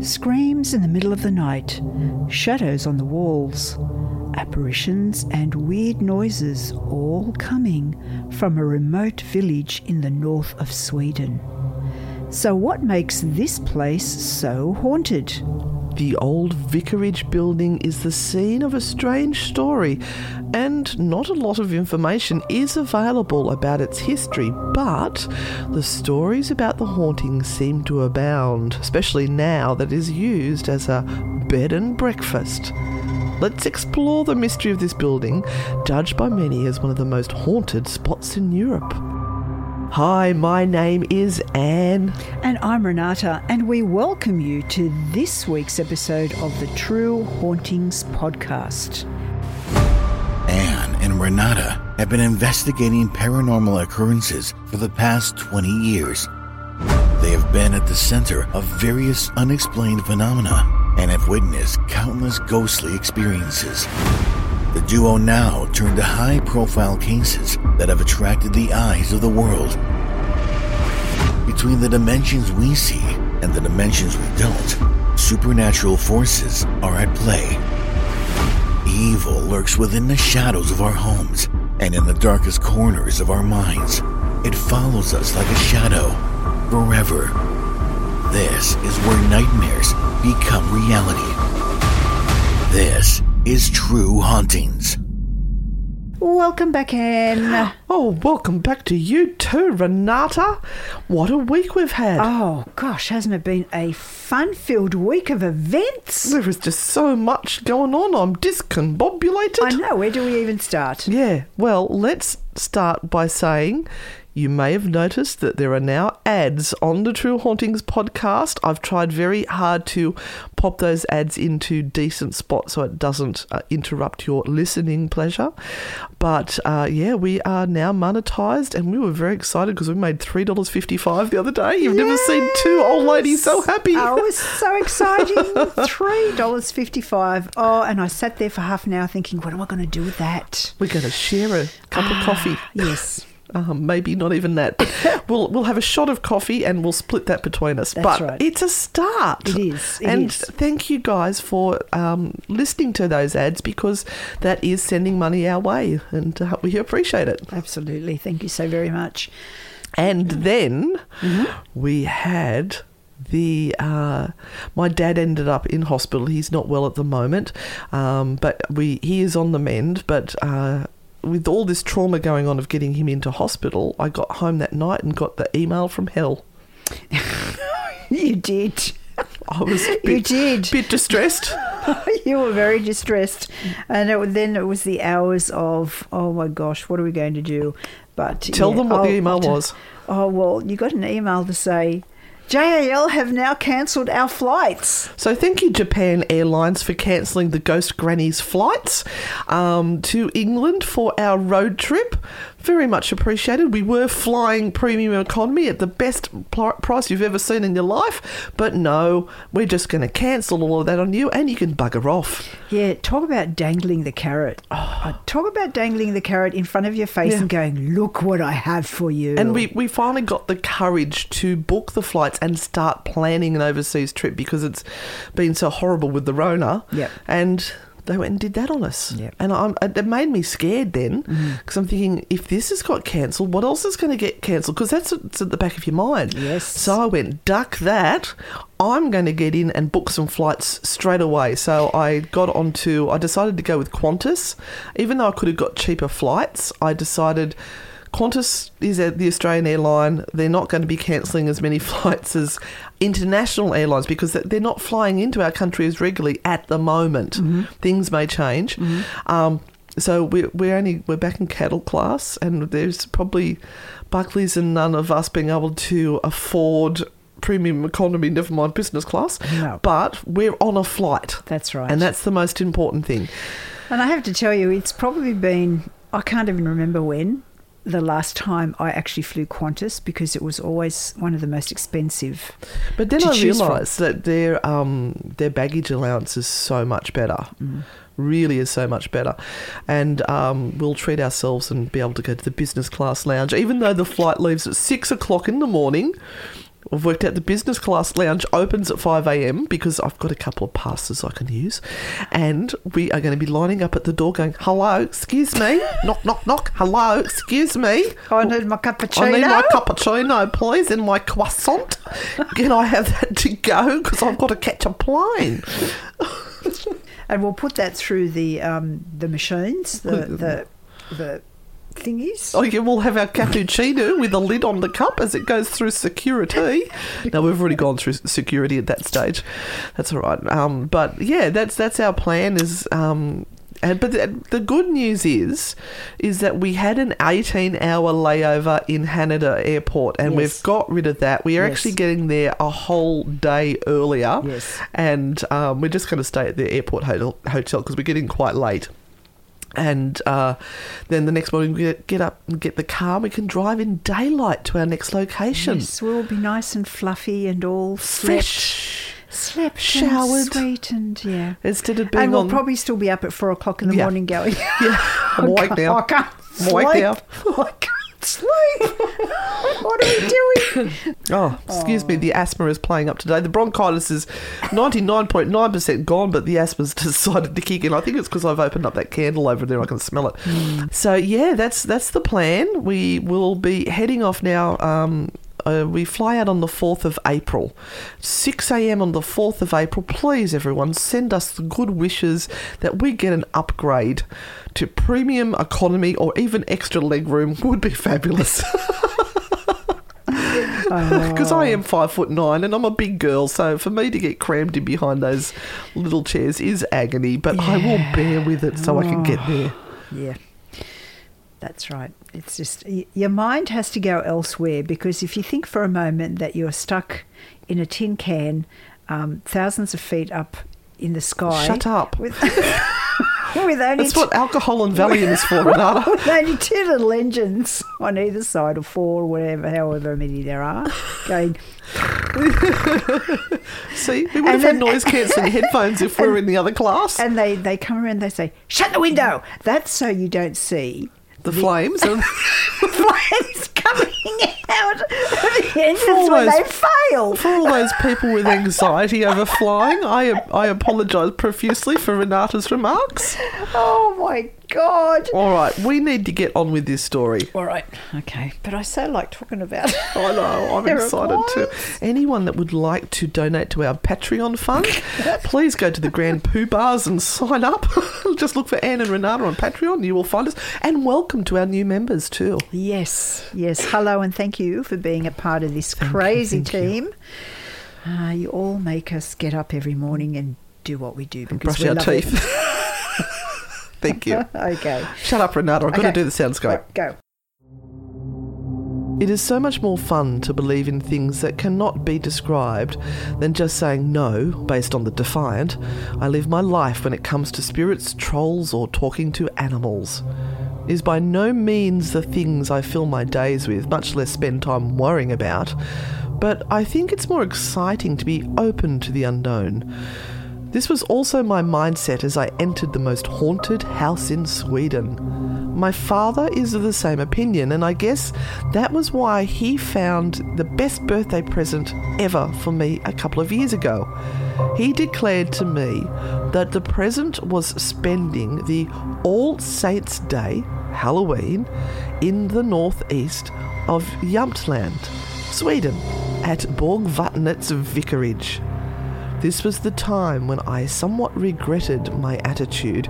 Screams in the middle of the night, shadows on the walls, apparitions and weird noises all coming from a remote village in the north of Sweden. So, what makes this place so haunted? The old vicarage building is the scene of a strange story, and not a lot of information is available about its history, but the stories about the haunting seem to abound, especially now that it is used as a bed and breakfast. Let's explore the mystery of this building, judged by many as one of the most haunted spots in Europe. Hi, my name is Anne. And I'm Renata, and we welcome you to this week's episode of the True Hauntings Podcast. Anne and Renata have been investigating paranormal occurrences for the past 20 years. They have been at the center of various unexplained phenomena and have witnessed countless ghostly experiences. The duo now turn to high profile cases that have attracted the eyes of the world. Between the dimensions we see and the dimensions we don't, supernatural forces are at play. Evil lurks within the shadows of our homes and in the darkest corners of our minds. It follows us like a shadow forever. This is where nightmares become reality. This is True Hauntings. Welcome back, Anne. Oh, welcome back to you too, Renata. What a week we've had. Oh, gosh, hasn't it been a fun filled week of events? There is just so much going on. I'm discombobulated. I know, where do we even start? Yeah, well, let's start by saying you may have noticed that there are now ads on the True Hauntings podcast. I've tried very hard to pop those ads into decent spots so it doesn't uh, interrupt your listening pleasure. But uh, yeah, we are now monetized and we were very excited because we made $3.55 the other day. You've never seen two old ladies so happy. Oh, it was so exciting. $3.55. Oh, and I sat there for half an hour thinking, what am I going to do with that? We're going to share a cup of coffee. Yes. Um, maybe not even that. But we'll we'll have a shot of coffee and we'll split that between us. That's but right. it's a start. It is, it and is. thank you guys for um, listening to those ads because that is sending money our way, and uh, we appreciate it. Absolutely. Thank you so very much. And then Mm-hmm. we had the uh, my dad ended up in hospital. He's not well at the moment, um, but we he is on the mend. But uh, with all this trauma going on of getting him into hospital, I got home that night and got the email from hell. You did. I was a You bit, did. bit distressed. you were very distressed. And it, then it was the hours of, oh my gosh, what are we going to do? But Tell yeah, them what the I'll- email t- was. Oh, well, you got an email to say, JAL have now cancelled our flights. So thank you, Japan Airlines, for cancelling the Ghost Granny's flights um, to England for our road trip. Very much appreciated. We were flying premium economy at the best pl- price you've ever seen in your life, but no, we're just going to cancel all of that on you, and you can bugger off. Yeah, talk about dangling the carrot. Uh, talk about dangling the carrot in front of your face Yeah. and going, look what I have for you. And we, we finally got the courage to book the flights and start planning an overseas trip because it's been so horrible with the Rona. Yep. And they went and did that on us. Yep. And I'm, it made me scared then mm. because I'm thinking, if this has got cancelled, what else is going to get cancelled? Because that's it's at the back of your mind. Yes. So I went, duck that. I'm going to get in and book some flights straight away. So I got onto, I decided to go with Qantas. Even though I could have got cheaper flights, I decided. Qantas is at the Australian airline. They're not going to be cancelling as many flights as international airlines because they're not flying into our country as regularly at the moment. Things may change. Um, so we're, we're only we're back in cattle class, and there's probably Buckley's and none of us being able to afford premium economy, never mind business class. No. But we're on a flight. That's right. And that's the most important thing. And I have to tell you, it's probably been, I can't even remember when, the last time I actually flew Qantas because it was always one of the most expensive. But then I realised that their um, their baggage allowance is so much better. Mm. Really is so much better, and um, we'll treat ourselves and be able to go to the business class lounge, even though the flight leaves at six o'clock in the morning. I've worked out the business class lounge opens at 5 a.m. because I've got a couple of passes I can use. And we are going to be lining up at the door going, hello, excuse me, knock, knock, knock, hello, excuse me. I need my cappuccino. I need my cappuccino, please, and my croissant. Can I have that to go? Because I've got to catch a plane. and we'll put that through the um, the machines, the the the thingies. Oh, yeah, we'll have our cappuccino with a lid on the cup as it goes through security. Now we've already gone through security at that stage. That's all right. Um, but yeah, that's that's our plan. Is um, and, but the, the good news is, is that we had an 18-hour layover in Haneda Airport, and Yes. we've got rid of that. We are Yes. actually getting there a whole day earlier. Yes. and um, we're just going to stay at the airport hotel because we're getting quite late. And uh, then the next morning we get, get up and get the car. We can drive in daylight to our next location. Yes, we'll be nice and fluffy and all slept, Fresh, slept, showered. and sweet, and yeah. instead of being And we'll on. probably still be up at four o'clock in the Yeah. morning going. yeah, I'm awake now. I can't I'm awake now. Sleep. what are we doing? Oh, excuse me. The asthma is playing up today. The bronchitis is 99.9% gone, but the asthma's decided to kick in. I think it's because I've opened up that candle over there. I can smell it. So yeah, that's that's the plan. We will be heading off now. Um, uh, we fly out on the 4th of April. 6 a.m. on the 4th of April. Please, everyone, send us the good wishes that we get an upgrade to premium economy or even extra legroom would be fabulous. Because I am five foot nine and I'm a big girl, so for me to get crammed in behind those little chairs is agony, but I will bear with it so I can get there. Yeah, that's right. It's just y- your mind has to go elsewhere because if you think for a moment that you're stuck in a tin can, um, thousands of feet up in the sky. Shut up. With, with only That's what alcohol and Valium is for, Renata. with only two little engines on either side, or four, or whatever, however many there are, going. See, we would have And had noise cancelling headphones if we were in the other class. And they, they come around, they say, "Shut the window." That's so you don't see the flames. And flames coming out of the engines all when those- they fail. for all those people with anxiety over flying, I, I apologise profusely for Renata's remarks. Oh my god! All right, we need to get on with this story. All right, okay, but I so like talking about. it. I know, I'm There excited too. Anyone that would like to donate to our Patreon fund, please go to the Grand Poo Bars and sign up. Just look for Anne and Renata on Patreon, you will find us. And welcome to our new members too. Yes, yes. Hello, and thank you for being a part of this crazy thank you. team. Uh, you all make us get up every morning and do what we do because Brush we our love teeth. Thank you. okay, Shut up, Renata. I've got to do the soundscape. Right, go. It is so much more fun to believe in things that cannot be described than just saying no based on the defiant. I live my life when it comes to spirits, trolls, or talking to animals. It is by no means the things I fill my days with, much less spend time worrying about. But I think it's more exciting to be open to the unknown. This was also my mindset as I entered the most haunted house in Sweden. My father is of the same opinion, and I guess that was why he found the best birthday present ever for me a couple of years ago. He declared to me that the present was spending the All Saints' Day, Halloween, in the northeast of Jämtland, Sweden, at Borgvatnets Vicarage. This was the time when I somewhat regretted my attitude.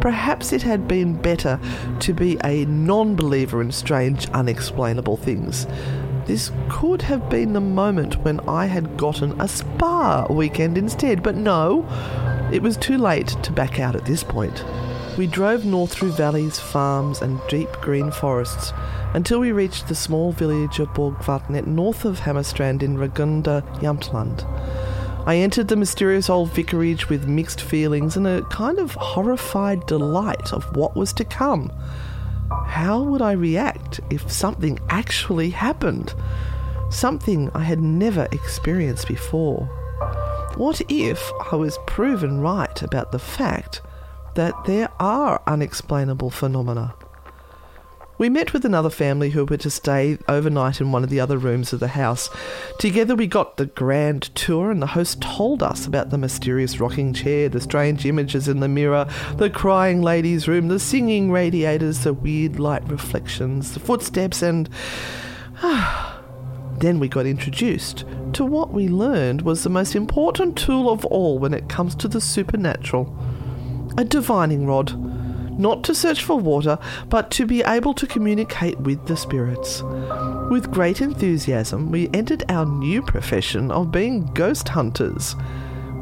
Perhaps it had been better to be a non believer in strange, unexplainable things. This could have been the moment when I had gotten a spa weekend instead, but no, it was too late to back out at this point. We drove north through valleys, farms, and deep green forests until we reached the small village of Borgvatnet north of Hammarstrand in Ragunda, Jämtland. I entered the mysterious old vicarage with mixed feelings and a kind of horrified delight of what was to come. How would I react if something actually happened? Something I had never experienced before. What if I was proven right about the fact that there are unexplainable phenomena? We met with another family who were to stay overnight in one of the other rooms of the house. Together we got the grand tour, and the host told us about the mysterious rocking chair, the strange images in the mirror, the crying ladies' room, the singing radiators, the weird light reflections, the footsteps, and. then we got introduced to what we learned was the most important tool of all when it comes to the supernatural a divining rod not to search for water, but to be able to communicate with the spirits. With great enthusiasm, we entered our new profession of being ghost hunters.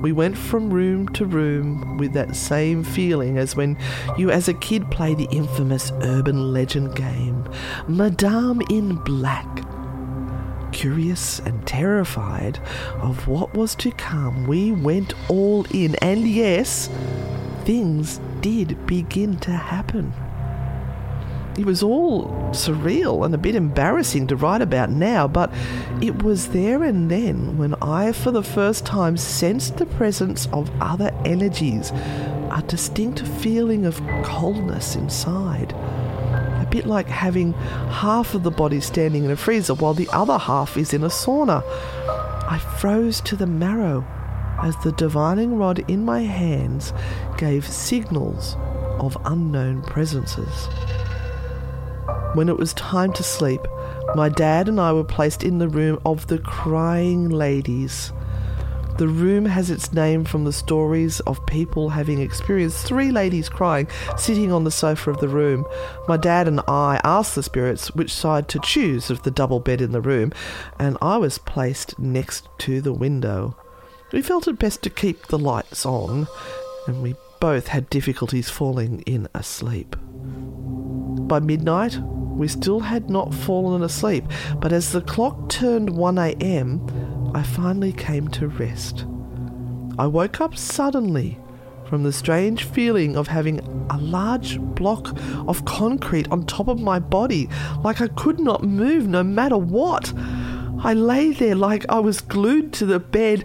We went from room to room with that same feeling as when you, as a kid, play the infamous urban legend game, Madame in Black. Curious and terrified of what was to come, we went all in, and yes, things did begin to happen. It was all surreal and a bit embarrassing to write about now, but it was there and then when I, for the first time, sensed the presence of other energies, a distinct feeling of coldness inside. A bit like having half of the body standing in a freezer while the other half is in a sauna. I froze to the marrow as the divining rod in my hands gave signals of unknown presences. When it was time to sleep, my dad and I were placed in the room of the crying ladies. The room has its name from the stories of people having experienced three ladies crying sitting on the sofa of the room. My dad and I asked the spirits which side to choose of the double bed in the room, and I was placed next to the window. We felt it best to keep the lights on, and we both had difficulties falling in asleep. By midnight, we still had not fallen asleep, but as the clock turned 1am, I finally came to rest. I woke up suddenly from the strange feeling of having a large block of concrete on top of my body, like I could not move no matter what. I lay there like I was glued to the bed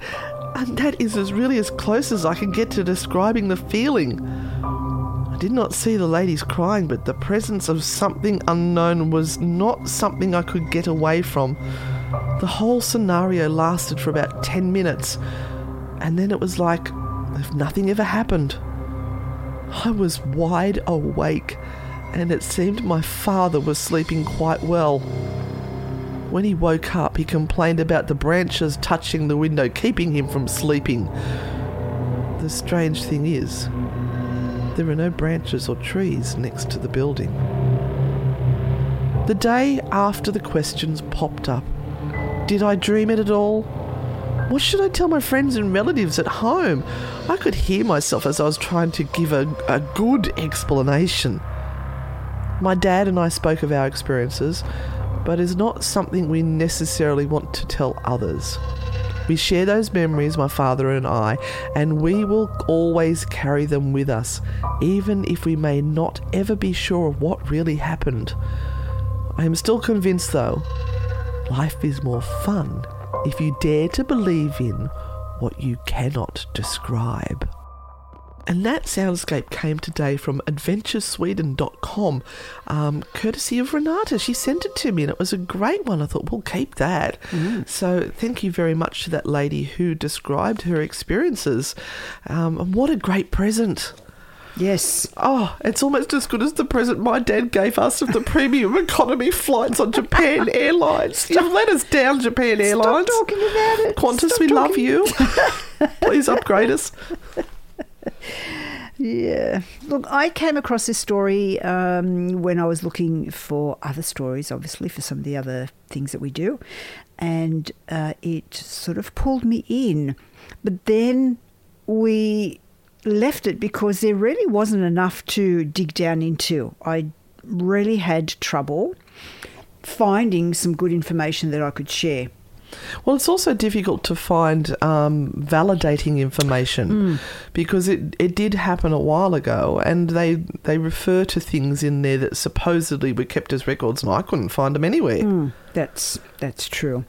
and that is as really as close as I can get to describing the feeling. I did not see the ladies crying, but the presence of something unknown was not something I could get away from. The whole scenario lasted for about 10 minutes, and then it was like if nothing ever happened. I was wide awake, and it seemed my father was sleeping quite well. When he woke up, he complained about the branches touching the window, keeping him from sleeping. The strange thing is, there are no branches or trees next to the building. The day after the questions popped up, did I dream it at all? What should I tell my friends and relatives at home? I could hear myself as I was trying to give a, a good explanation. My dad and I spoke of our experiences, but is not something we necessarily want to tell others. We share those memories, my father and I, and we will always carry them with us, even if we may not ever be sure of what really happened. I am still convinced, though, life is more fun if you dare to believe in what you cannot describe. And that soundscape came today from adventuresweden.com, um, courtesy of Renata. She sent it to me and it was a great one. I thought, we'll keep that. So thank you very much to that lady who described her experiences. Um, and what a great present. Yes. Oh, it's almost as good as the present my dad gave us of the premium economy flights on Japan Airlines. You've let us down, Japan Airlines. Stop talking about it. Qantas, Stop we love you. Please upgrade us. Yeah. Look, I came across this story um, when I was looking for other stories, obviously, for some of the other things that we do. And uh, it sort of pulled me in. But then we left it because there really wasn't enough to dig down into. I really had trouble finding some good information that I could share. Well, it's also difficult to find um, validating information because it, it did happen a while ago, and they they refer to things in there that supposedly were kept as records, and I couldn't find them anywhere. That's that's true.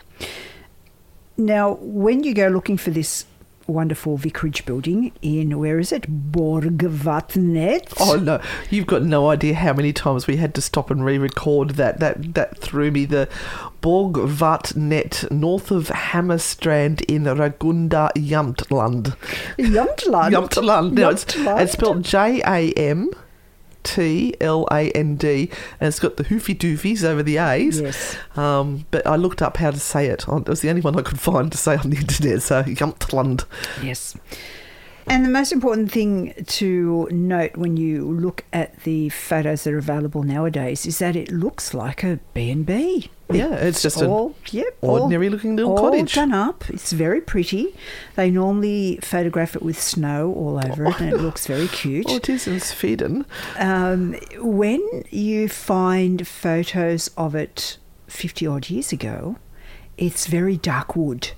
Now, when you go looking for this wonderful vicarage building in where is it, Borgvatnet? Oh no, you've got no idea how many times we had to stop and re-record that. That that threw me. The Borgvatnet, north of Hammarstrand in Ragunda, Jamtland. Jamtland. Jamtland. No, it's, Jamtland. it's spelled J A M T L A N D, and it's got the hoofy doofies over the A's. Yes. Um, but I looked up how to say it. It was the only one I could find to say on the internet. So Jamtland. Yes. And the most important thing to note when you look at the photos that are available nowadays is that it looks like a B&B. Yeah, it's just an all, yep, all- ordinary looking little all cottage. done up. It's very pretty. They normally photograph it with snow all over it, and it looks very cute. Oh, it is in Sweden. Um, when you find photos of it 50 odd years ago, it's very dark wood,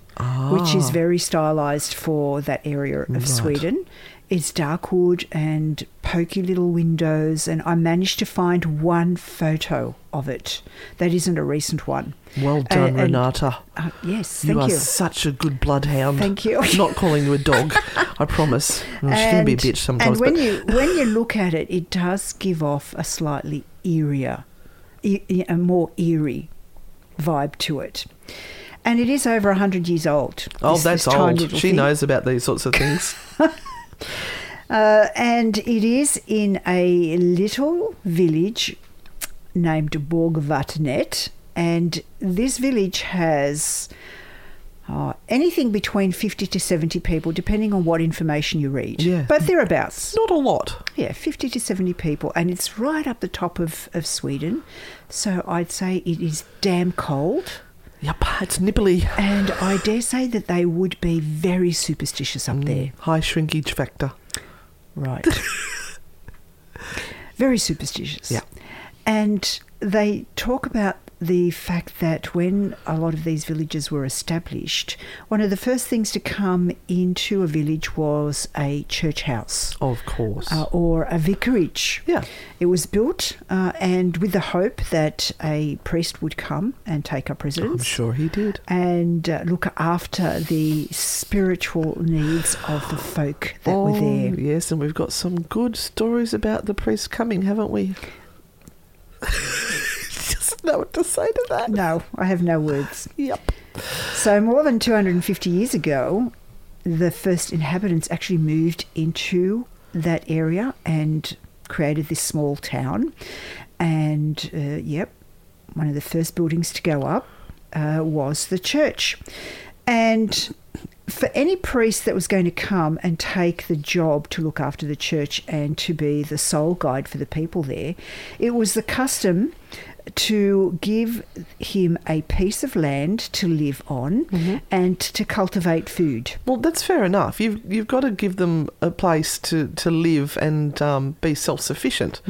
which is very stylized for that area of Sweden. It's dark wood and pokey little windows, and I managed to find one photo of it. That isn't a recent one. Well done, and- Renata. Uh, yes, you are you. such a good bloodhound. Thank you. I'm Not calling you a dog, I promise. Well, she can be a bitch sometimes. And when you when you look at it, it does give off a slightly eerier, e- a more eerie vibe to it. And it is over hundred years old. oh, this- that's this old. She thing. knows about these sorts of things. Uh, and it is in a little village named Borgvatnet. And this village has uh, anything between 50 to 70 people, depending on what information you read. Yeah. But thereabouts. Not a lot. Yeah, 50 to 70 people. And it's right up the top of, of Sweden. So I'd say it is damn cold. Yep, it's nipply. And I dare say that they would be very superstitious up mm. there. High shrinkage factor. Right. Very superstitious. Yeah. And they talk about the fact that when a lot of these villages were established, one of the first things to come into a village was a church house. Of course. Uh, or a vicarage. Yeah. It was built uh, and with the hope that a priest would come and take up residence I'm sure he did. and uh, look after the spiritual needs of the folk that oh, were there. yes, and we've got some good stories about the priest coming, haven't we? Just know what to say to that. No, I have no words. Yep. So, more than 250 years ago, the first inhabitants actually moved into that area and created this small town. And, uh, yep, one of the first buildings to go up uh, was the church. And for any priest that was going to come and take the job to look after the church and to be the sole guide for the people there, it was the custom to give him a piece of land to live on and to cultivate food. Well, that's fair enough. You've you've got to give them a place to, to live and um, be self sufficient.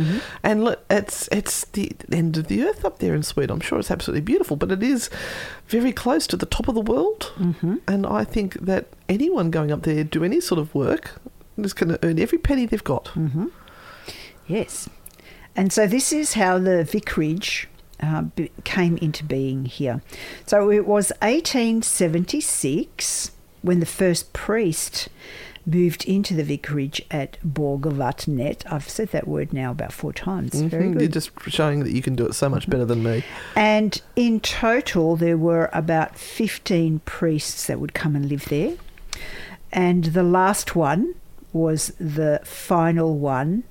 And look, it's it's the end of the earth up there in Sweden. I'm sure it's absolutely beautiful, but it is very close to the top of the world. Mm-hmm. And I think that anyone going up there do any sort of work is going to earn every penny they've got. Yes. And so this is how the vicarage uh, came into being here. So it was 1876 when the first priest moved into the vicarage at Borgvatnet. I've said that word now about four times. Very Mhm, good. You're just showing that you can do it so much better than me. And in total, there were about 15 priests that would come and live there. And the last one was the final one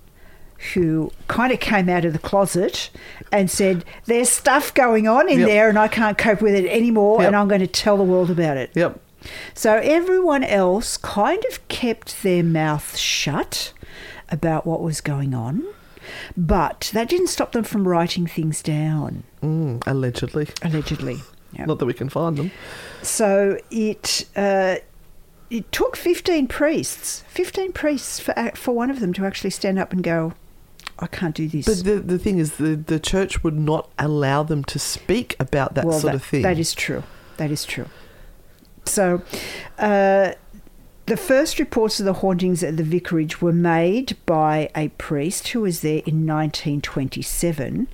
who kind of came out of the closet and said, There's stuff going on in Yep. there and I can't cope with it anymore Yep. and I'm going to tell the world about it. Yep. So everyone else kind of kept their mouth shut about what was going on. But that didn't stop them from writing things down, Mm, allegedly. allegedly. Yep. Not that we can find them. So it uh, it took fifteen priests, fifteen priests for uh, for one of them to actually stand up and go, "I can't do this." But the, the thing is, the, the church would not allow them to speak about that well, sort that, of thing. that is true. That is true. So, uh, the first reports of the hauntings at the vicarage were made by a priest who was there in 1927.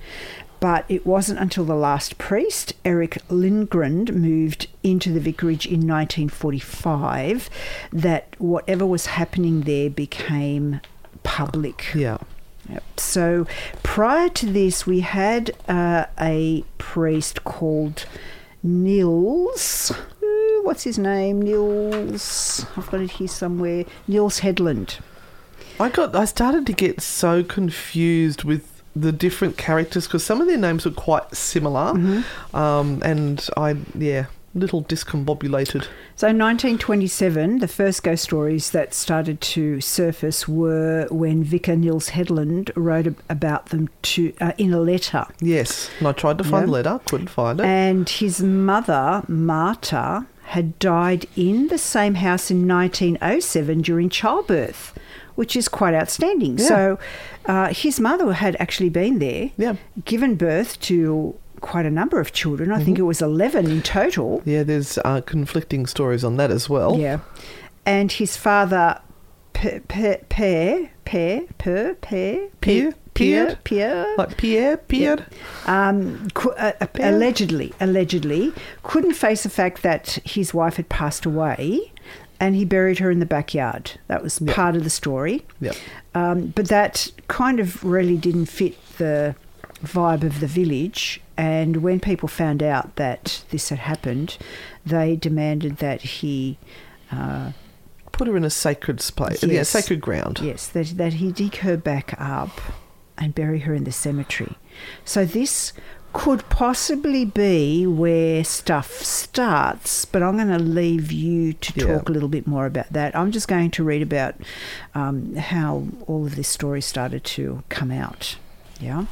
But it wasn't until the last priest, Eric Lindgren, moved into the vicarage in 1945 that whatever was happening there became public. yeah. Yep. So prior to this, we had uh, a priest called Nils. What's his name? Nils. I've got it here somewhere. Nils Hedlund. I got. I started to get so confused with the different characters because some of their names were quite similar, Mm-hmm. um, and I yeah, little discombobulated. So in 1927, the first ghost stories that started to surface were when Vicar Nils Hedlund wrote about them to uh, in a letter. Yes, and I tried to find the letter, couldn't find it. And his mother, Marta, had died in the same house in 1907 during childbirth, which is quite outstanding. Yeah. So uh, his mother had actually been there, Yeah. given birth to quite a number of children. I Mm-hmm. think it was 11 in total. yeah, there's uh, conflicting stories on that as well. Yeah. And his father, Per, Per, Per, Per, Pierre? Pierre, Pierre, Like Pierre, Pierre. um, cou- uh, uh, Yeah. allegedly, allegedly, couldn't face the fact that his wife had passed away, and he buried her in the backyard. That was Yeah. part of the story. Yep. Um, but that kind of really didn't fit the vibe of the village. And when people found out that this had happened, they demanded that he. Uh, Put her in a sacred place. Yeah, Yes. sacred ground. Yes, that, that he dig her back up and bury her in the cemetery. So this could possibly be where stuff starts, but I'm going to leave you to Yeah. talk a little bit more about that. I'm just going to read about um, how all of this story started to come out. Yeah.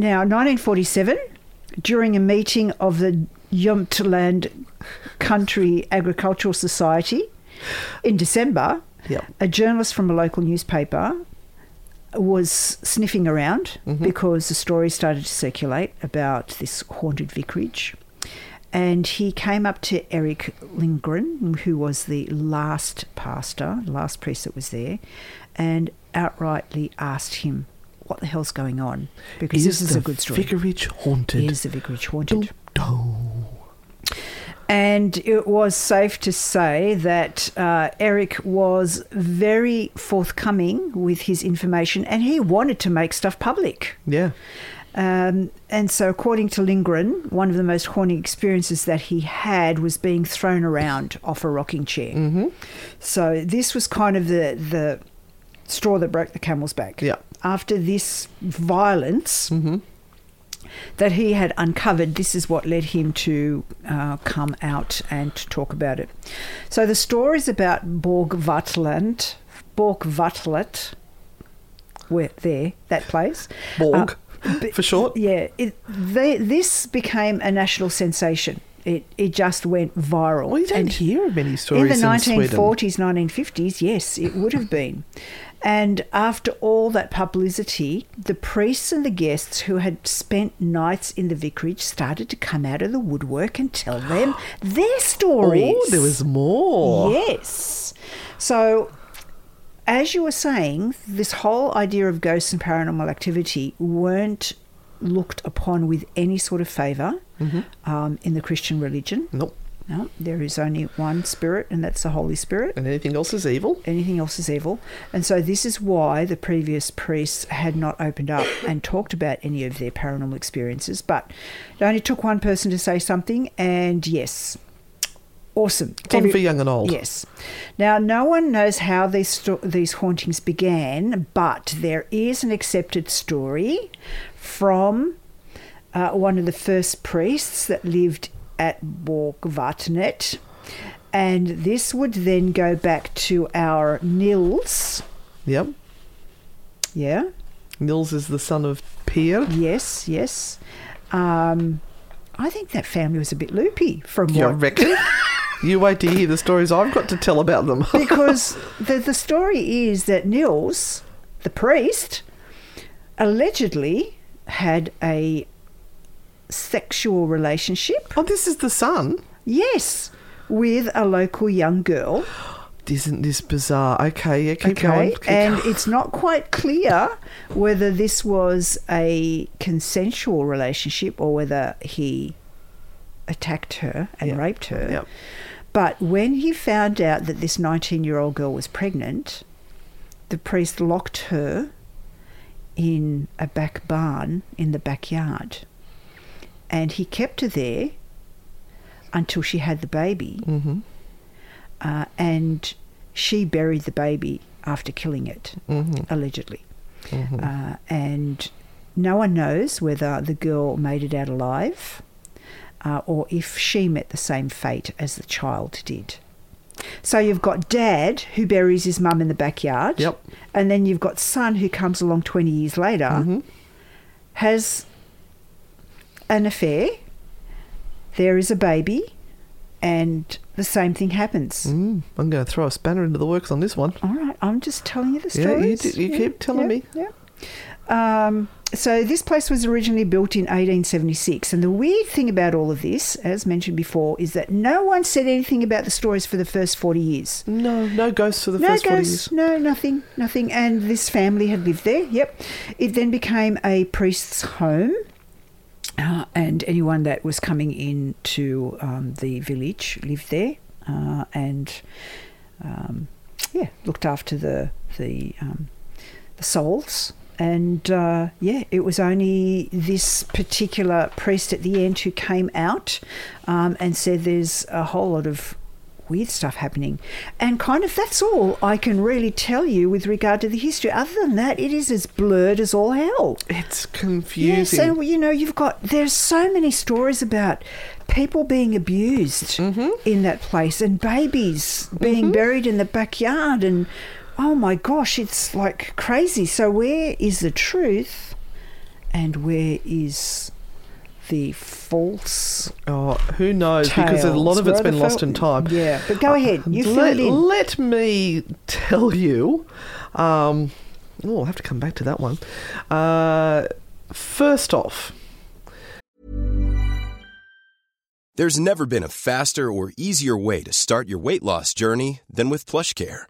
Now, 1947, during a meeting of the Jomtland Country Agricultural Society in December, Yep. a journalist from a local newspaper was sniffing around mm-hmm. because the story started to circulate about this haunted vicarage. And he came up to Eric Lindgren, who was the last pastor, the last priest that was there, and outrightly asked him, What the hell's going on? Because this is a good story. Vicarage haunted. Is the vicarage haunted? Dum, And it was safe to say that uh, Eric was very forthcoming with his information and he wanted to make stuff public. Yeah. Um, and so, according to Lindgren, one of the most haunting experiences that he had was being thrown around off a rocking chair. Mm-hmm. So, this was kind of the, the straw that broke the camel's back. Yeah. After this violence, that he had uncovered, this is what led him to uh, come out and to talk about it. So the stories about Borg Vatland, Borg Vatlet, where there, that place. Borg, Uh, for short. Yeah, it, they, this became a national sensation. It, it just went viral. Well, you don't And- hear of many in stories the in, Sweden. 1940s, 1950s, yes, it would have been. And after all that publicity, the priests and the guests who had spent nights in the vicarage started to come out of the woodwork and tell them their stories. Oh, there was more. Yes. So, as you were saying, this whole idea of ghosts and paranormal activity weren't looked upon with any sort of favor um, in the Christian religion. Nope. No, there is only one spirit, and that's the Holy Spirit. And anything else is evil. Anything else is evil. And so, this is why the previous priests had not opened up and talked about any of their paranormal experiences. But it only took one person to say something, and yes, awesome. It's on for young and old. Yes. Now, no one knows how these sto- these hauntings began, but there is an accepted story from uh, one of the first priests that lived at Borgvatnet. And this would then go back to our Nils. Yep. Yeah. Nils is the son of Peer. Yes, yes. Um, I think that family was a bit loopy from You what reckon? you wait to hear the stories I've got to tell about them. because the the story is that Nils, the priest, allegedly had a sexual relationship. oh, this is the son. Yes, with a local young girl. Isn't this bizarre? Okay, yeah, keep okay, going. Keep and going. it's not quite clear whether this was a consensual relationship or whether he attacked her and Yeah. raped her. Yep. But when he found out that this 19 year old girl was pregnant, the priest locked her in a back barn in the backyard. And he kept her there until she had the baby. Mm-hmm. Uh, and she buried the baby after killing it, Mm-hmm. allegedly. Uh, and no one knows whether the girl made it out alive uh, or if she met the same fate as the child did. So you've got dad who buries his mum in the backyard. Yep. And then you've got son who comes along 20 years later, Mm-hmm. has an affair, there is a baby, and the same thing happens. Mm, I'm going to throw a spanner into the works on this one. All right, I'm just telling you the story. Yeah, you do- you keep telling me. Yeah. Um, so this place was originally built in 1876, and the weird thing about all of this, as mentioned before, is that no one said anything about the stories for the first 40 years. No, no ghosts for the No first 40 ghosts, years. no nothing, nothing. And this family had lived there. Yep. It then became a priest's home. Uh, and anyone that was coming into um, the village lived there, uh, and um, yeah, looked after the the um, the souls. And uh, yeah, it was only this particular priest at the end who came out um, and said there's a whole lot of weird stuff happening. And kind of that's all I can really tell you with regard to the history. Other than that, it is as blurred as all hell. It's confusing. Yes, and you know, you've got there's so many stories about people being abused mm-hmm. in that place and babies being mm-hmm. buried in the backyard and oh my gosh, it's like crazy. So where is the truth and where is the false oh, who knows? Because a lot of it's been the lost in time. Yeah, but go ahead, you fill let, it in. let me tell you. Um, oh, I'll have to come back to that one. Uh, first off, There's never been a faster or easier way to start your weight loss journey than with PlushCare.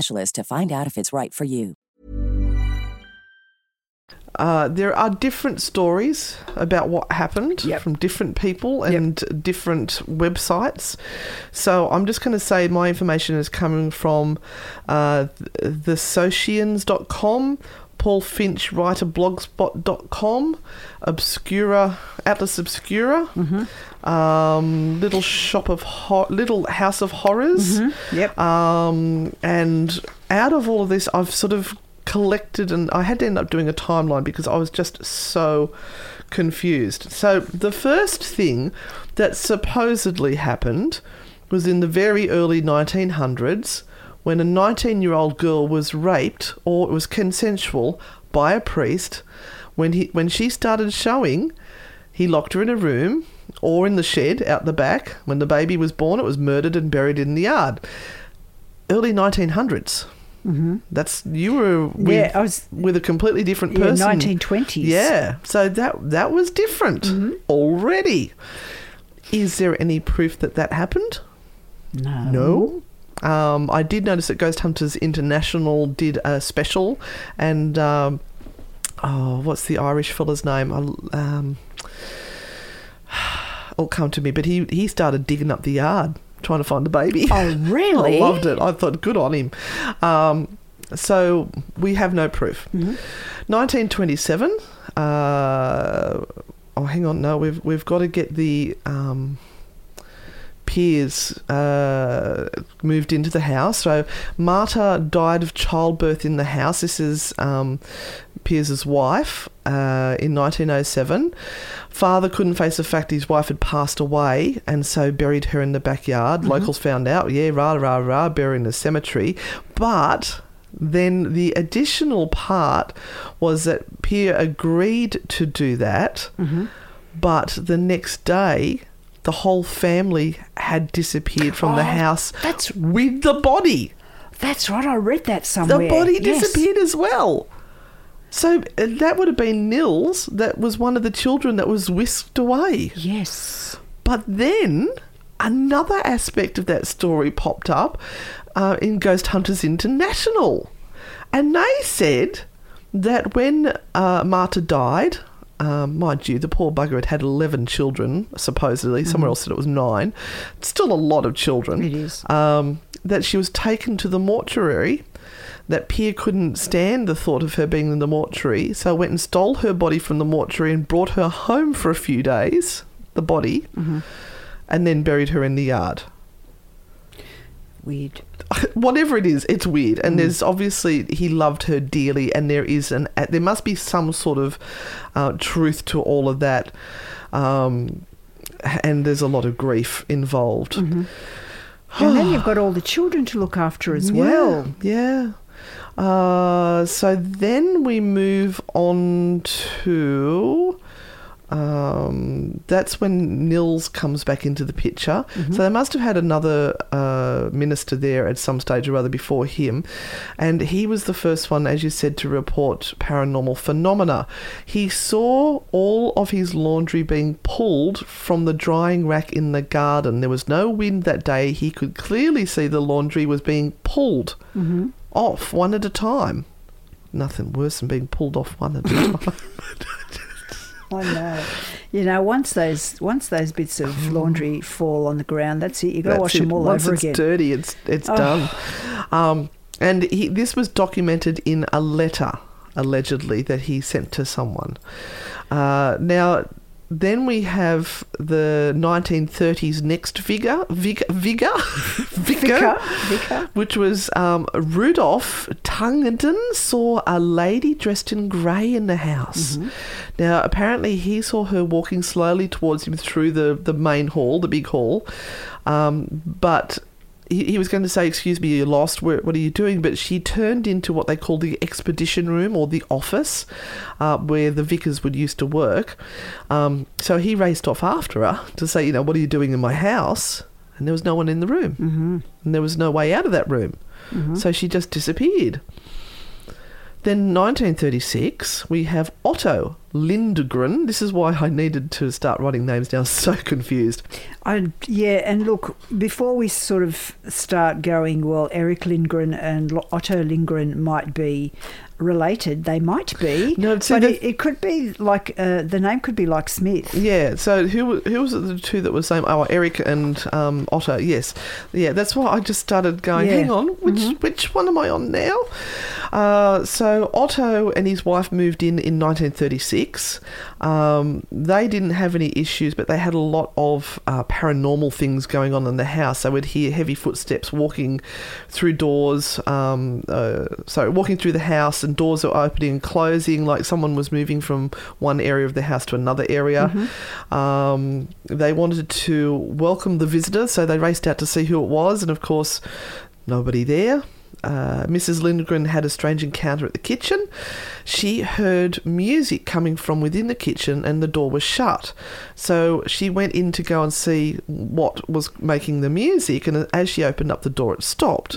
specialist to find out if it's right for you. Uh, there are different stories about what happened from different people and different websites. So I'm just going to say my information is coming from uh, thesocians.com, Paul Finch writer blogspot.com, Obscura, Atlas Obscura, um, Little Shop of Ho- Little House of Horrors. Yep. Um, and out of all of this, I've sort of collected, and I had to end up doing a timeline because I was just so confused. So the first thing that supposedly happened was in the very early 1900s when a 19 year old girl was raped or it was consensual by a priest. When, he, when she started showing, he locked her in a room or in the shed out the back. When the baby was born, it was murdered and buried in the yard. Early 1900s. Mm-hmm. That's you were with, Yeah, I was- with a completely different person. Yeah, person. 1920s. Yeah, so that that was different Mm-hmm. already. Is there any proof that that happened? No. No. Um, I did notice that Ghost Hunters International did a special, and um, oh, what's the Irish fella's name? Um, it'll come to me, but he he started digging up the yard trying to find the baby. Oh, really? I loved it. I thought, good on him. Um, so we have no proof. Mm-hmm. 1927. Uh, oh, hang on. No, we've we've got to get the. Um, Piers uh, moved into the house. So Marta died of childbirth in the house. This is um, Piers's wife uh, in 1907. Father couldn't face the fact his wife had passed away and so buried her in the backyard. Locals found out, yeah, rah, rah, rah, buried in the cemetery. But then the additional part was that Pierre agreed to do that, but the next day, the whole family had disappeared from the Oh, house that's- with the body. That's right. I read that somewhere. The body Yes. disappeared as well. So uh, that would have been Nils. That was one of the children that was whisked away. Yes. But then another aspect of that story popped up uh, in Ghost Hunters International. And they said that when uh, Marta died, um, mind you, the poor bugger had had 11 children, supposedly. Somewhere else said it was nine. Still a lot of children. It is. Um, that she was taken to the mortuary. That Pierre couldn't stand the thought of her being in the mortuary, so went and stole her body from the mortuary and brought her home for a few days, the body, and then buried her in the yard. Weird. Whatever it is, it's weird. And there's obviously he loved her dearly, and there is an there must be some sort of uh, truth to all of that. Um, and there's a lot of grief involved. And then you've got all the children to look after as well. Yeah. yeah. Uh, so then we move on to. Um, that's when Nils comes back into the picture. So they must have had another uh, minister there at some stage or other before him. And he was the first one, as you said, to report paranormal phenomena. He saw all of his laundry being pulled from the drying rack in the garden. There was no wind that day. He could clearly see the laundry was being pulled off one at a time. Nothing worse than being pulled off one at a time. I know. You know, once those once those bits of laundry fall on the ground, that's it. You've got to wash it. them all Once over it's dirty, it's it's Oh. done. Um, And he, this was documented in a letter, allegedly, that he sent to someone. Uh, now, then we have the 1930s next figure, Vicar, Vicar, Vicar, Vicar. which was um, Rudolph Tungenden saw a lady dressed in grey in the house. Now, apparently, he saw her walking slowly towards him through the, the main hall, the big hall, um, but he, he was going to say, "Excuse me, you're lost. Where, what are you doing?" But she turned into what they call the expedition room or the office, uh, where the vicars would used to work. Um, so he raced off after her to say, "You know, what are you doing in my house?" And there was no one in the room, mm-hmm. and there was no way out of that room. So she just disappeared. Then 1936, we have Otto Lindgren. This is why I needed to start writing names down. So confused. I, yeah, and look, before we sort of start going, well, Eric Lindgren and Otto Lindgren might be related. They might be. No, see, but the- it, it could be like uh, the name could be like Smith. Yeah. So who who was it the two that were saying? Oh, Eric and um, Otto. Yes. Yeah. That's why I just started going. Yeah. Hang on. Which which one am I on now? Uh, so Otto and his wife moved in in 1936. Um, they didn't have any issues, but they had a lot of uh, paranormal things going on in the house. They would hear heavy footsteps walking through doors. Um, uh, sorry, walking through the house, and doors were opening and closing, like someone was moving from one area of the house to another area. Um, they wanted to welcome the visitor, so they raced out to see who it was, and of course, nobody there. Uh, Mrs. Lindgren had a strange encounter at the kitchen. She heard music coming from within the kitchen and the door was shut. So she went in to go and see what was making the music, and as she opened up the door, it stopped.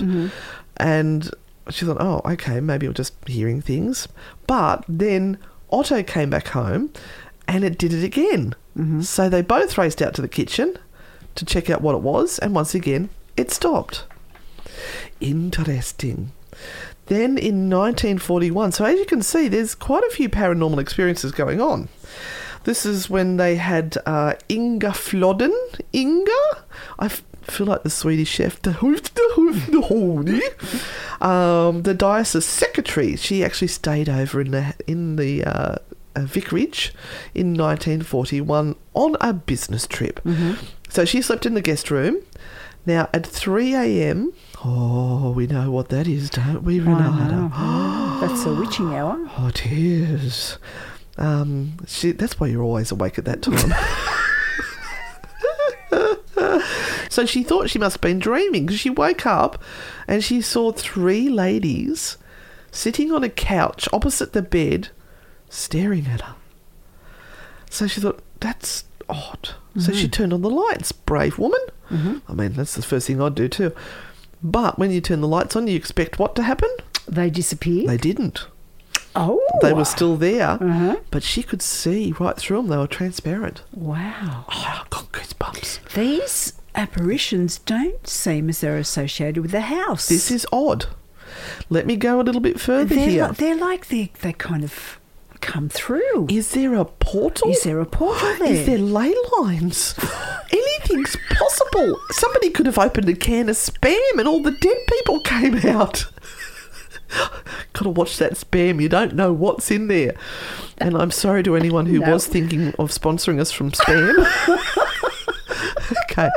And she thought, oh, okay, maybe I'm just hearing things. But then Otto came back home and it did it again. So they both raced out to the kitchen to check out what it was, and once again, it stopped. Interesting. Then in 1941, so as you can see, there's quite a few paranormal experiences going on. This is when they had uh, Inga Flodden. Inga? I f- feel like the Swedish chef. The hoof, the hoof, the horny. Um, the diocese secretary. She actually stayed over in the in the uh, uh, vicarage in 1941 on a business trip. So she slept in the guest room. Now at 3 a.m. Oh, we know what that is, don't we, Renata? That's a witching hour. Oh, is. Um, she, that's why you're always awake at that time. so she thought she must have been dreaming because she woke up and she saw three ladies sitting on a couch opposite the bed staring at her. So she thought, that's odd. So she mm-hmm. turned on the lights. Brave woman. Mm-hmm. I mean, that's the first thing I'd do too. But when you turn the lights on, you expect what to happen? They disappeared. They didn't. oh, They were still there, uh-huh. but she could see right through them. They were transparent. wow. Oh, I got goosebumps. These apparitions don't seem as they're associated with the house. This is odd. Let me go a little bit further they're, here. Like, they're like they they kind of come through. Is there a portal? Is there a portal there? Is there ley lines? Anything's possible. Somebody could have opened a can of spam and all the dead people came out. Gotta watch that spam. You don't know what's in there. And I'm sorry to anyone who No. was thinking of sponsoring us from spam. okay.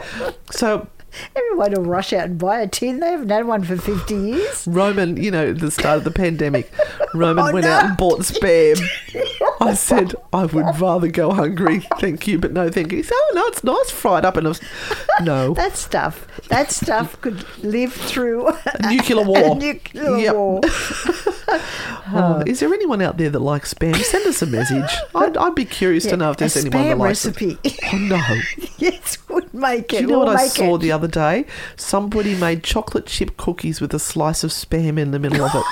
So Everyone will rush out and buy a tin. They haven't had one for 50 years. Roman, you know, at the start of the pandemic, Roman Oh, went no. out and bought spam. I said, I would rather go hungry, thank you, but no thank you. He said, oh, no, it's nice fried up. And I was, no. That stuff, that stuff could live through A nuclear war. A nuclear Yep. war. Oh, is there anyone out there that likes spam? Send us a message. I'd, I'd be curious to know if there's anyone that likes recipe. it. Oh, no. yes, would make it. Do you know We'll what I saw it. the other day? Somebody made chocolate chip cookies with a slice of spam in the middle of it.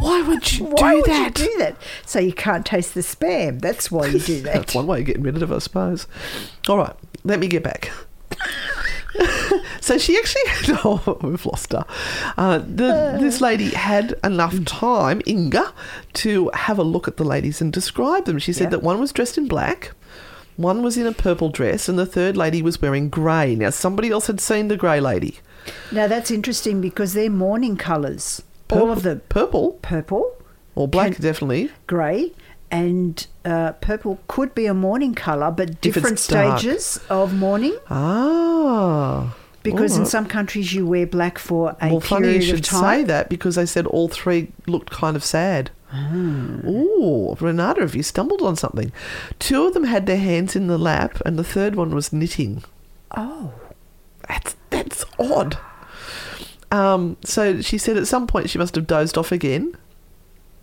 Why would you Why do would that? you do that? So you can't taste the spam. That's why you do that. That's one way of getting rid of it, I suppose. All right, let me get back. so she actually, oh, we've lost her. Uh, the, this lady had enough time, Inga, to have a look at the ladies and describe them. She said Yeah. that one was dressed in black, One was in a purple dress, and the third lady was wearing grey. Now, somebody else had seen the grey lady. Now that's interesting because they're mourning colours. All of them. Purple Purple, or black, Can- definitely. grey, and uh, purple could be a morning colour, but different stages of morning. Ah. Because in some countries you wear black for a well, period funny you should time. say that because they said all three looked kind of sad. Ooh, Renata, have you stumbled on something? Two of them had their hands in the lap, and the third one was knitting. Oh, That's that's odd. Um, so she said at some point she must have dozed off again.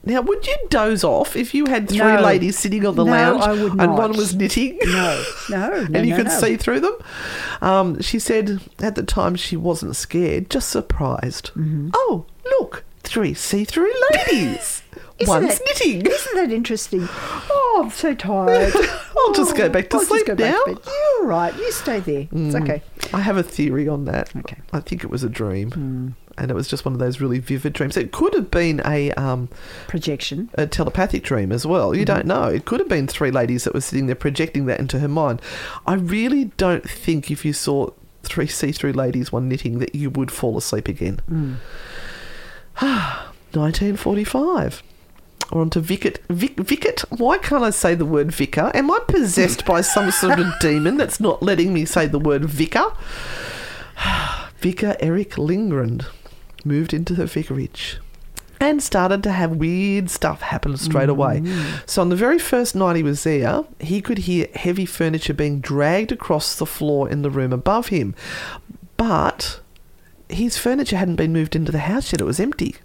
Now, would you doze off if you had three No. ladies sitting on the No, lounge and one was knitting? no, no, no, and you could see through them. Um, she said at the time she wasn't scared, just surprised. Mm-hmm. Oh, look, three see-through ladies. Isn't One's it- knitting. Isn't that interesting? Oh, I'm so tired. I'll just go back to I'll sleep go back to now. You're right. You stay there. It's Mm. okay. I have a theory on that. Okay. I think it was a dream. Hmm. And it was just one of those really vivid dreams. It could have been a um, Projection. a telepathic dream as well. You Mm-hmm. don't know. It could have been three ladies that were sitting there projecting that into her mind. I really don't think if you saw three see-through ladies, one knitting, that you would fall asleep again. Mm. 1945. We're on to Vicket. Vic, Vicket? Why can't I say the word vicar? Am I possessed by some sort of demon that's not letting me say the word vicar? Vicar Eric Lindgren moved into the vicarage and started to have weird stuff happen straight away. Mm. So on the very first night he was there, he could hear heavy furniture being dragged across the floor in the room above him. But his furniture hadn't been moved into the house yet, it was empty.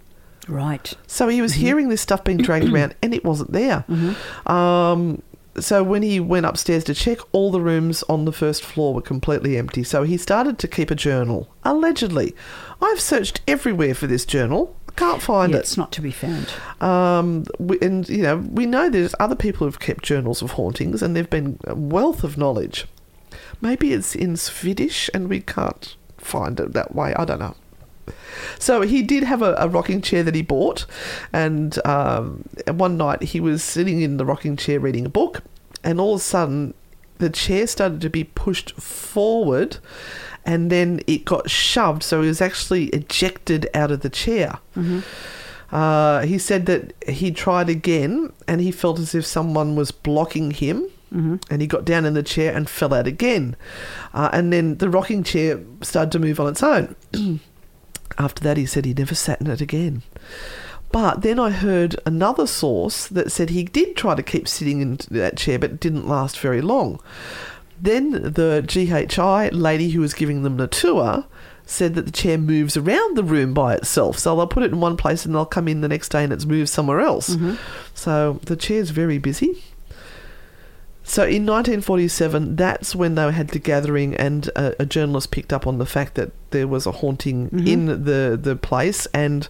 Right. So he was mm-hmm. hearing this stuff being dragged around and it wasn't there. Mm-hmm. Um, so when he went upstairs to check, all the rooms on the first floor were completely empty. So he started to keep a journal, allegedly. I've searched everywhere for this journal. Can't find Yeah, it. it's not to be found. Um, we, and you know, we know there's other people who've kept journals of hauntings, and they've been a wealth of knowledge. Maybe it's in Swedish, and we can't find it that way. I don't know. So he did have a, a rocking chair that he bought, and um, one night he was sitting in the rocking chair reading a book, and all of a sudden the chair started to be pushed forward, and then it got shoved, so he was actually ejected out of the chair. Uh, he said that he tried again, and he felt as if someone was blocking him. And he got down in the chair and fell out again. Uh, and then the rocking chair started to move on its own. After that, he said he never sat in it again. But then I heard another source that said he did try to keep sitting in that chair, but it didn't last very long. Then the GHI lady who was giving them the tour said that the chair moves around the room by itself. So they'll put it in one place and they'll come in the next day and it's moved somewhere else. Mm-hmm. So the chair's very busy. So in 1947, that's when they had the gathering, and a, a journalist picked up on the fact that there was a haunting in the, the place, and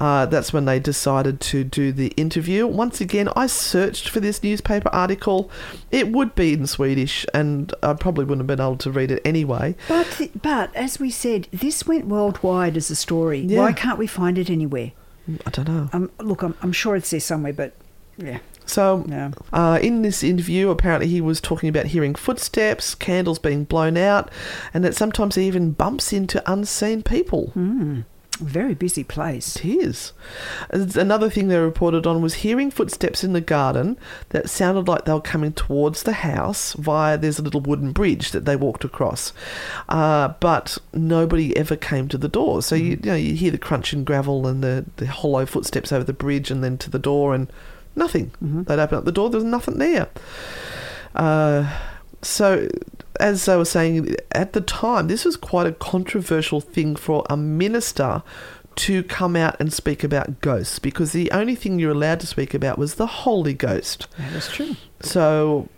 uh, that's when they decided to do the interview. Once again, I searched for this newspaper article. It would be in Swedish, and I probably wouldn't have been able to read it anyway. But but as we said, this went worldwide as a story. Yeah. Why can't we find it anywhere? I don't know. Um, look, I'm, I'm sure it's there somewhere, but yeah, So, Yeah. uh, in this interview, apparently he was talking about hearing footsteps, candles being blown out, and that sometimes he even bumps into unseen people. very busy place. It is. Another thing they reported on was hearing footsteps in the garden that sounded like they were coming towards the house via there's a little wooden bridge that they walked across, uh, but nobody ever came to the door. So you, you know you hear the crunch and gravel and the, the hollow footsteps over the bridge and then to the door and nothing. They'd open up the door, there was nothing there. Uh, so, as I was saying, at the time, this was quite a controversial thing for a minister to come out and speak about ghosts because the only thing you're allowed to speak about was the Holy Ghost. That is true. So,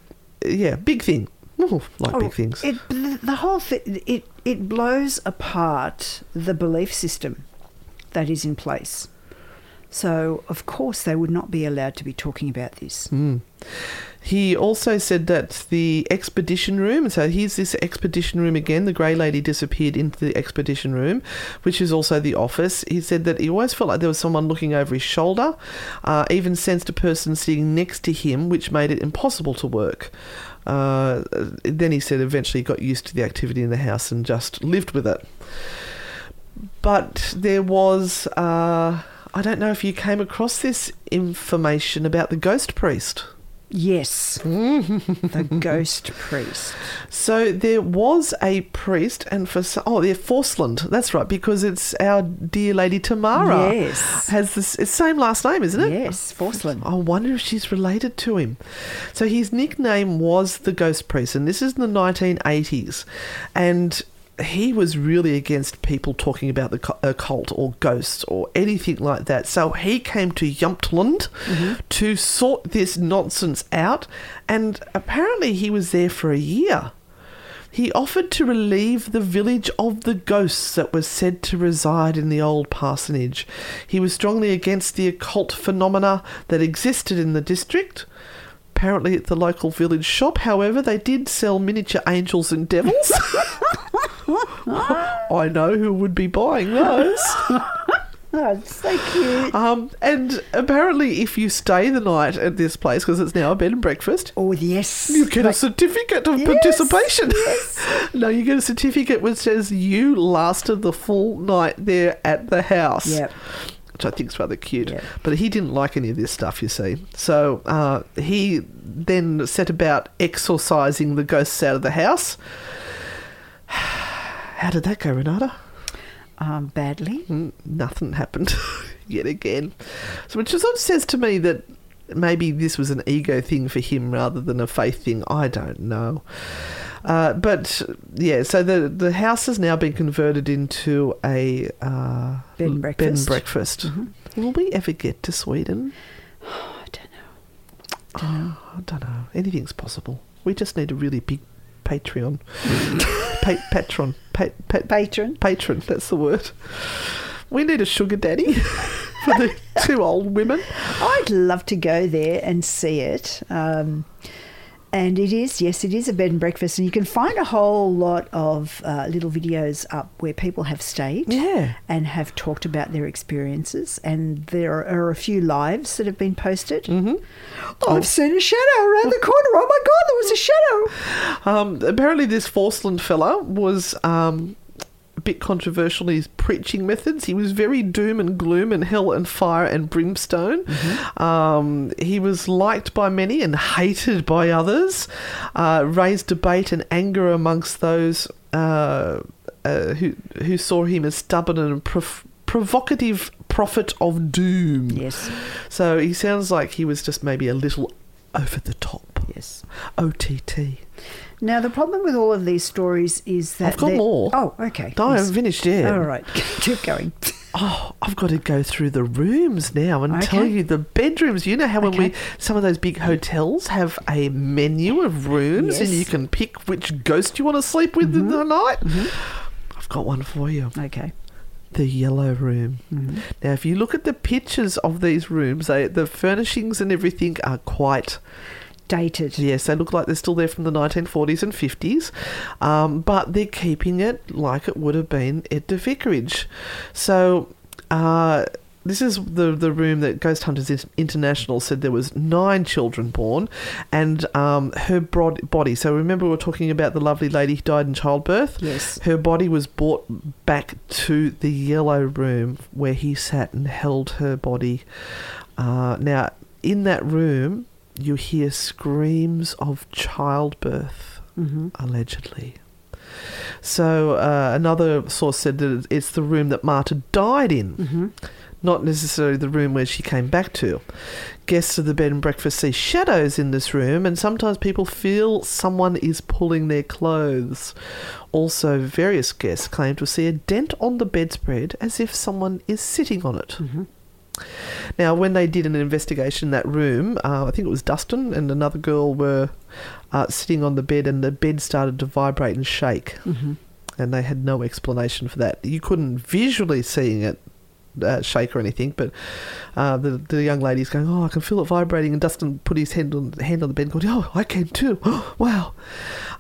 yeah, big thing. Ooh, like big things. Oh, It, the, the whole thing, it, it blows apart the belief system that is in place. So, of course, they would not be allowed to be talking about this. He also said that the expedition room, so here's this expedition room again. The Grey Lady disappeared into the expedition room, which is also the office. He said that he always felt like there was someone looking over his shoulder, uh, even sensed a person sitting next to him, which made it impossible to work. Uh, then he said eventually he got used to the activity in the house and just lived with it. But there was, uh, I don't know if you came across this information about the ghost priest. Yes, the ghost priest. So there was a priest, and for oh, yeah, Forslund. That's right, because it's our dear lady Tamara. Yes. has this it's same last name, isn't it? Yes, Forslund. I wonder if she's related to him. So his nickname was the Ghost Priest, and this is in the 1980s, and he was really against people talking about the occult or ghosts or anything like that. So he came to Jämtland mm-hmm. to sort this nonsense out, and apparently he was there for a year. He offered to relieve the village of the ghosts that were said to reside in the old parsonage. He was strongly against the occult phenomena that existed in the district. Apparently, at the local village shop, however, they did sell miniature angels and devils. I know who would be buying those. Oh, so cute. Um, and apparently, if you stay the night at this place, because it's now a bed and breakfast, Oh, yes. you get a certificate of Yes, participation. no, you get a certificate which says you lasted the full night there at the house. Yep. Which I think is rather cute. Yep. But he didn't like any of this stuff, you see. So uh, he then set about exorcising the ghosts out of the house. How did that go, Renata? Um, badly. Mm, nothing happened yet again. So, which sort of says to me that maybe this was an ego thing for him rather than a faith thing. I don't know. Uh, but yeah, so the the house has now been converted into a uh, Bed and breakfast. Bed and breakfast. breakfast. Will we ever get to Sweden? I don't know. Oh, I don't know. Anything's possible. We just need a really big Patreon. pa- patron. Pa- pa- Patron. patron, that's the word. We need a sugar daddy for the two old women. I'd love to go there and see it. Um, and it is, yes, it is a bed and breakfast, and you can find a whole lot of uh, little videos up where people have stayed Yeah. and have talked about their experiences. And there are a few lives that have been posted. Mm-hmm. Oh, I've seen a shadow around the corner. Oh my God, there was a shadow. Um, apparently, this Forslund fella was um, a bit controversial in his preaching methods. He was very doom and gloom and hell and fire and brimstone. Um, he was liked by many and hated by others. Uh, raised debate and anger amongst those uh, uh, who who saw him as stubborn and prov- provocative prophet of doom. Yes. So he sounds like he was just maybe a little over the top. Yes. OTT. Now, the problem with all of these stories is that. I've got more. Oh, okay. No, I Yes. haven't finished yet. All right. Keep going. Oh, I've got to go through the rooms now and tell you the bedrooms. You know how when we some of those big hotels have a menu of rooms and you can pick which ghost you want to sleep with in mm-hmm. the night. Mm-hmm. I've got one for you. Okay. The yellow room. Mm-hmm. Now, if you look at the pictures of these rooms, they, the furnishings and everything are quite Dated. Yes, they look like they're still there from the 1940s and 50s, um, but they're keeping it like it would have been at the vicarage. So, uh, this is the the room that Ghost Hunters International said there was nine children born, and um, her bod- body. So remember we were talking about the lovely lady who died in childbirth. Yes. her body was brought back to the yellow room where he sat and held her body. Uh, now, in that room, you hear screams of childbirth, mm-hmm. allegedly. So, uh, another source said that it's the room that Marta died in, mm-hmm. not necessarily the room where she came back to. Guests of the bed and breakfast see shadows in this room, and sometimes people feel someone is pulling their clothes. Also, various guests claim to see a dent on the bedspread as if someone is sitting on it. Mm-hmm. Now, when they did an investigation in that room, uh, I think it was Dustin and another girl were uh, sitting on the bed, and the bed started to vibrate and shake. Mm-hmm. And they had no explanation for that. You couldn't visually seeing it uh, shake or anything, but uh, the the young lady's going, "Oh, I can feel it vibrating." And Dustin put his hand on hand on the bed, and going, "Oh, I can too! wow!"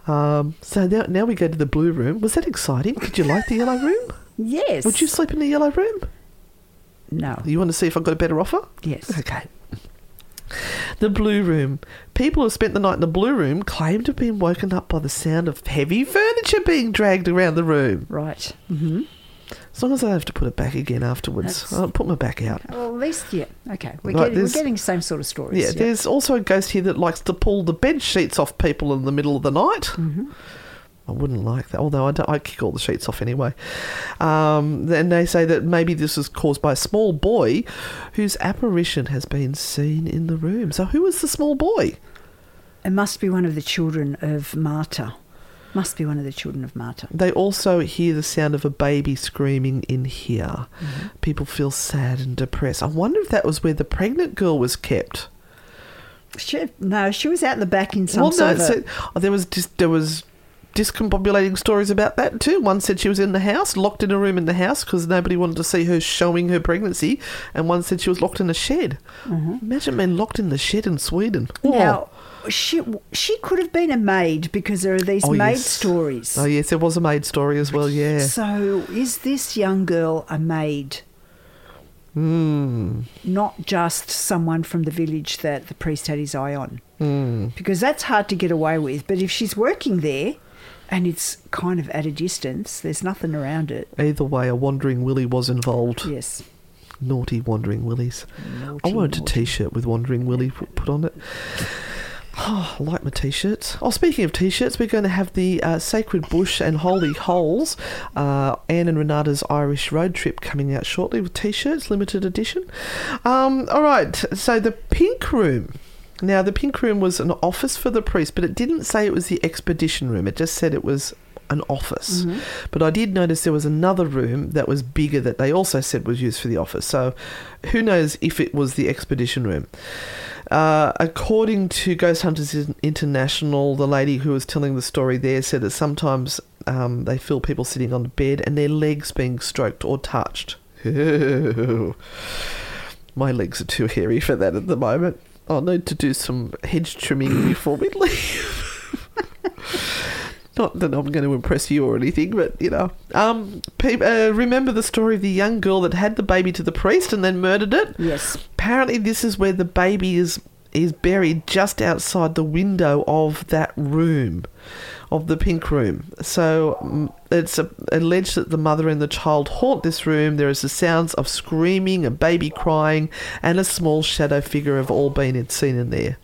Um, so now now we go to the blue room. Was that exciting? Did you like the yellow room? Yes. Would you sleep in the yellow room? No. You want to see if I've got a better offer? Yes. Okay. The Blue Room. People who spent the night in the Blue Room claim to have been woken up by the sound of heavy furniture being dragged around the room. Right. Mm-hmm. As long as I don't have to put it back again afterwards. That's- I'll put my back out. Well, at least, yeah. Okay. We're, Right, getting, we're there's- getting the same sort of stories. Yeah, there's also a ghost here that likes to pull the bed sheets off people in the middle of the night. I wouldn't like that, although I, I kick all the sheets off anyway. Um, then they say that maybe this is caused by a small boy whose apparition has been seen in the room. So, who is the small boy? It must be one of the children of Marta. Must be one of the children of Marta. They also hear the sound of a baby screaming in here. Mm-hmm. People feel sad and depressed. I wonder if that was where the pregnant girl was kept. She, no, she was out in the back in some well, sort no, of. so, oh, there was just there was discombobulating stories about that too. One said she was in the house, locked in a room in the house because nobody wanted to see her showing her pregnancy, and one said she was locked in a shed. Imagine being locked in the shed in Sweden. Oh. Now, she she could have been a maid because there are these Oh, maid yes. stories. Oh yes, there was a maid story as well. Yeah. So is this young girl a maid? Hmm. Not just someone from the village that the priest had his eye on. Hmm. Because that's hard to get away with. But if she's working there and it's kind of at a distance, there's nothing around it. Either way, a wandering Willie was involved. Yes. Naughty wandering Willies. I Naughty, wanted a naughty. t-shirt with wandering Willie put put on it. Oh, I like my t-shirts. Oh, speaking of t-shirts, we're going to have the uh, Sacred Bush and Holy Holes, uh, Anne and Renata's Irish road trip coming out shortly with t-shirts, limited edition. Um, all right, so the Pink Room. Now, the Pink Room was an office for the priest, but it didn't say it was the expedition room. It just said it was an office. But I did notice there was another room that was bigger that they also said was used for the office. So who knows if it was the expedition room. Uh, according to Ghost Hunters International, the lady who was telling the story there said that sometimes um, they feel people sitting on the bed and their legs being stroked or touched. My legs are too hairy for that at the moment. I'll need to do some hedge trimming before we leave. Not that I'm going to impress you or anything, but you know. Um, pe- uh, remember the story of the young girl that had the baby to the priest and then murdered it? Yes. Apparently, this is where the baby is is buried just outside the window of that room, of the pink room. So mm, it's alleged that the mother and the child haunt this room. There is the sounds of screaming, a baby crying, and a small shadow figure have all been seen in there.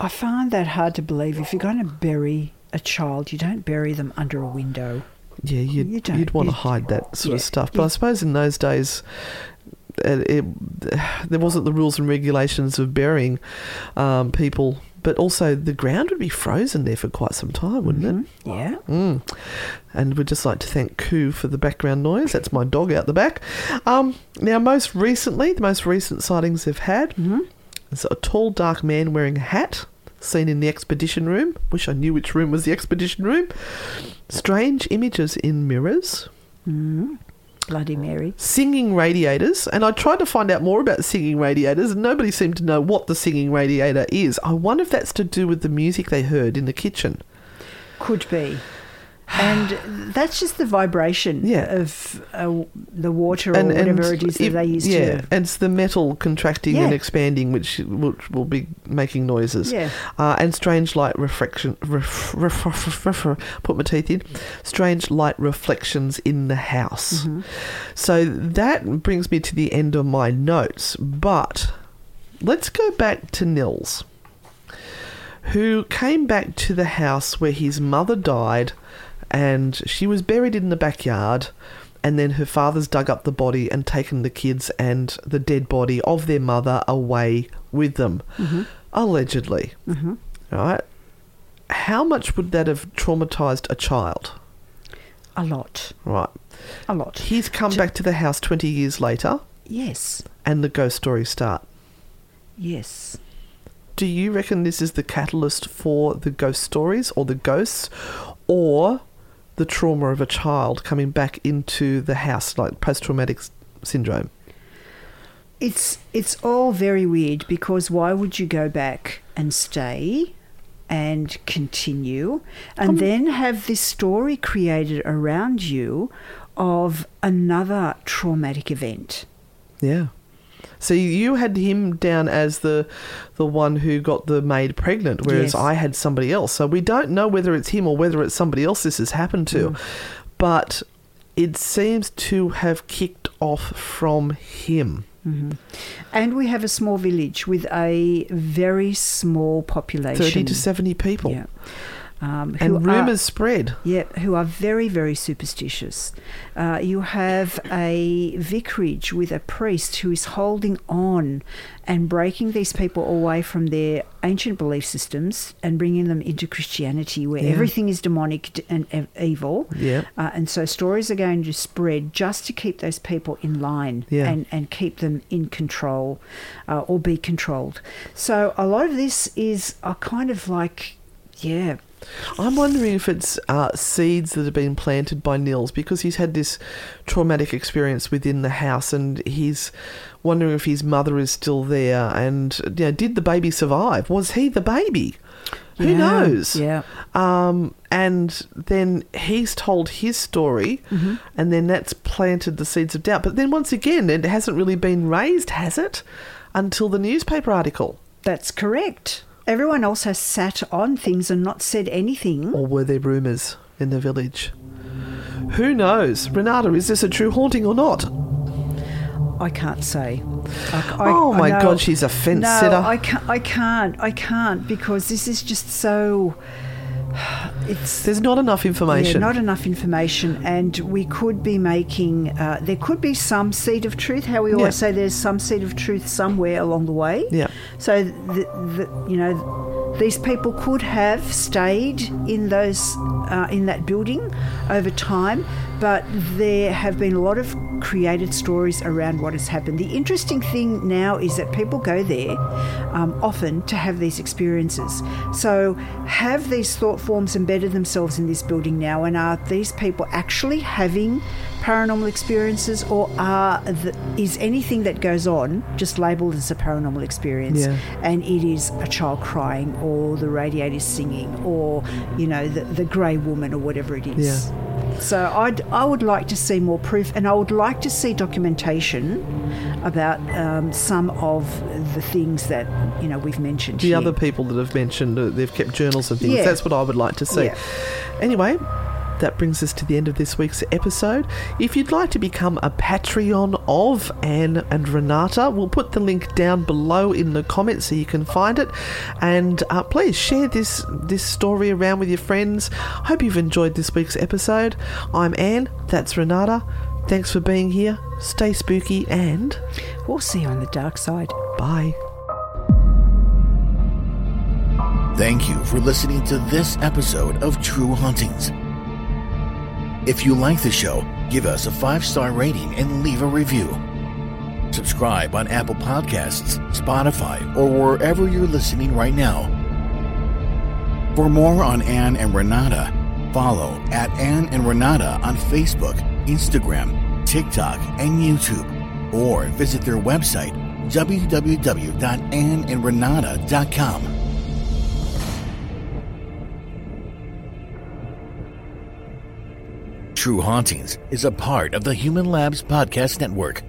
I find that hard to believe. If you're going to bury a child, you don't bury them under a window. Yeah, you'd, You don't- you'd want to hide that sort of stuff. But I suppose in those days, it, it, there wasn't the rules and regulations of burying um, people. But also, the ground would be frozen there for quite some time, wouldn't it? Yeah. Mm. And we'd just like to thank Koo for the background noise. That's my dog out the back. Um, now, most recently, the most recent sightings they've had is a tall, dark man wearing a hat seen in the expedition room. Wish I knew which room was the expedition room. Strange images in mirrors. Bloody Mary. Singing radiators, and I tried to find out more about singing radiators, and nobody seemed to know what the singing radiator is. I wonder if that's to do with the music they heard in the kitchen. Could be. And that's just the vibration Yeah. of uh, the water or whatever it is that they use yeah, to. and it's the metal contracting and expanding, which which will be making noises. Yeah. uh, and strange light reflection. Ref, ref, ref, ref, ref, put my teeth in. Strange light reflections in the house. Mm-hmm. So that brings me to the end of my notes. But let's go back to Nils, who came back to the house where his mother died, and she was buried in the backyard. And then her father's dug up the body and taken the kids and the dead body of their mother away with them, allegedly. Mm-hmm. Right? How much would that have traumatized a child? A lot. Right. A lot. He's come back to the house 20 years later, Yes. and the ghost stories start. Yes. Do you reckon this is the catalyst for the ghost stories or the ghosts or the trauma of a child coming back into the house, like post traumatic syndrome? It's it's all very weird because why would you go back and stay and continue and um, then have this story created around you of another traumatic event? Yeah. So you had him down as the the one who got the maid pregnant, whereas Yes. I had somebody else. So we don't know whether it's him or whether it's somebody else this has happened to. Mm. But it seems to have kicked off from him. And we have a small village with a very small population. 30 to 70 people. Yeah. Um, And rumours spread. Yeah, who are very, very superstitious. Uh, you have a vicarage with a priest who is holding on and breaking these people away from their ancient belief systems and bringing them into Christianity, where Yeah. everything is demonic and ev- evil. Yeah. Uh, and so stories are going to spread just to keep those people in line Yeah. and, and keep them in control uh, or be controlled. So a lot of this is a kind of like, yeah, I'm wondering if it's uh, seeds that have been planted by Nils because he's had this traumatic experience within the house and he's wondering if his mother is still there and you know, did the baby survive? Was he the baby? Who Yeah, knows? yeah. Um, and then he's told his story, Mm-hmm. and then that's planted the seeds of doubt. But then once again, it hasn't really been raised, has it? Until the newspaper article. That's correct. Everyone else has sat on things and not said anything. Or were there rumours in the village? Who knows? Renata, is this a true haunting or not? I can't say. I, Oh my no, God, she's a fence no, sitter. I can't. I can't. I can't because this is just so. It's There's not enough information. Yeah, not enough information, and we could be making. Uh, there could be some seed of truth. How we always Yeah. say, there's some seed of truth somewhere along the way. Yeah. So, the, the, you know, these people could have stayed in those uh, in that building over time, but there have been a lot of created stories around what has happened. The interesting thing now is that people go there um, often to have these experiences. So, have these thought forms embedded themselves in this building now, and are these people actually having paranormal experiences, or are the, is anything that goes on just labelled as a paranormal experience? Yeah. and it is a child crying or the radiator singing or you know the, the grey woman or whatever it is so I'd, i would like to see more proof and i would like to see documentation about um, some of the things that you know we've mentioned the here. other people that have mentioned uh, they've kept journals and things. Yeah. That's what I would like to see. Yeah. Anyway, that brings us to the end of this week's episode. If you'd like to become a Patreon of Anne and Renata, we'll put the link down below in the comments so you can find it. And uh, please share this this story around with your friends. Hope you've enjoyed this week's episode. I'm Anne. That's Renata. Thanks for being here. Stay spooky and we'll see you on the dark side bye. Thank you for listening to this episode of True Hauntings. If you like the show, give us a five star rating and leave a review. Subscribe on Apple Podcasts, Spotify, or wherever you're listening right now. For more on Anne and Renata, follow at Anne and Renata on Facebook, Instagram, TikTok, and YouTube, or visit their website www.anneandrenata.com. True Hauntings is a part of the Human Labs Podcast Network.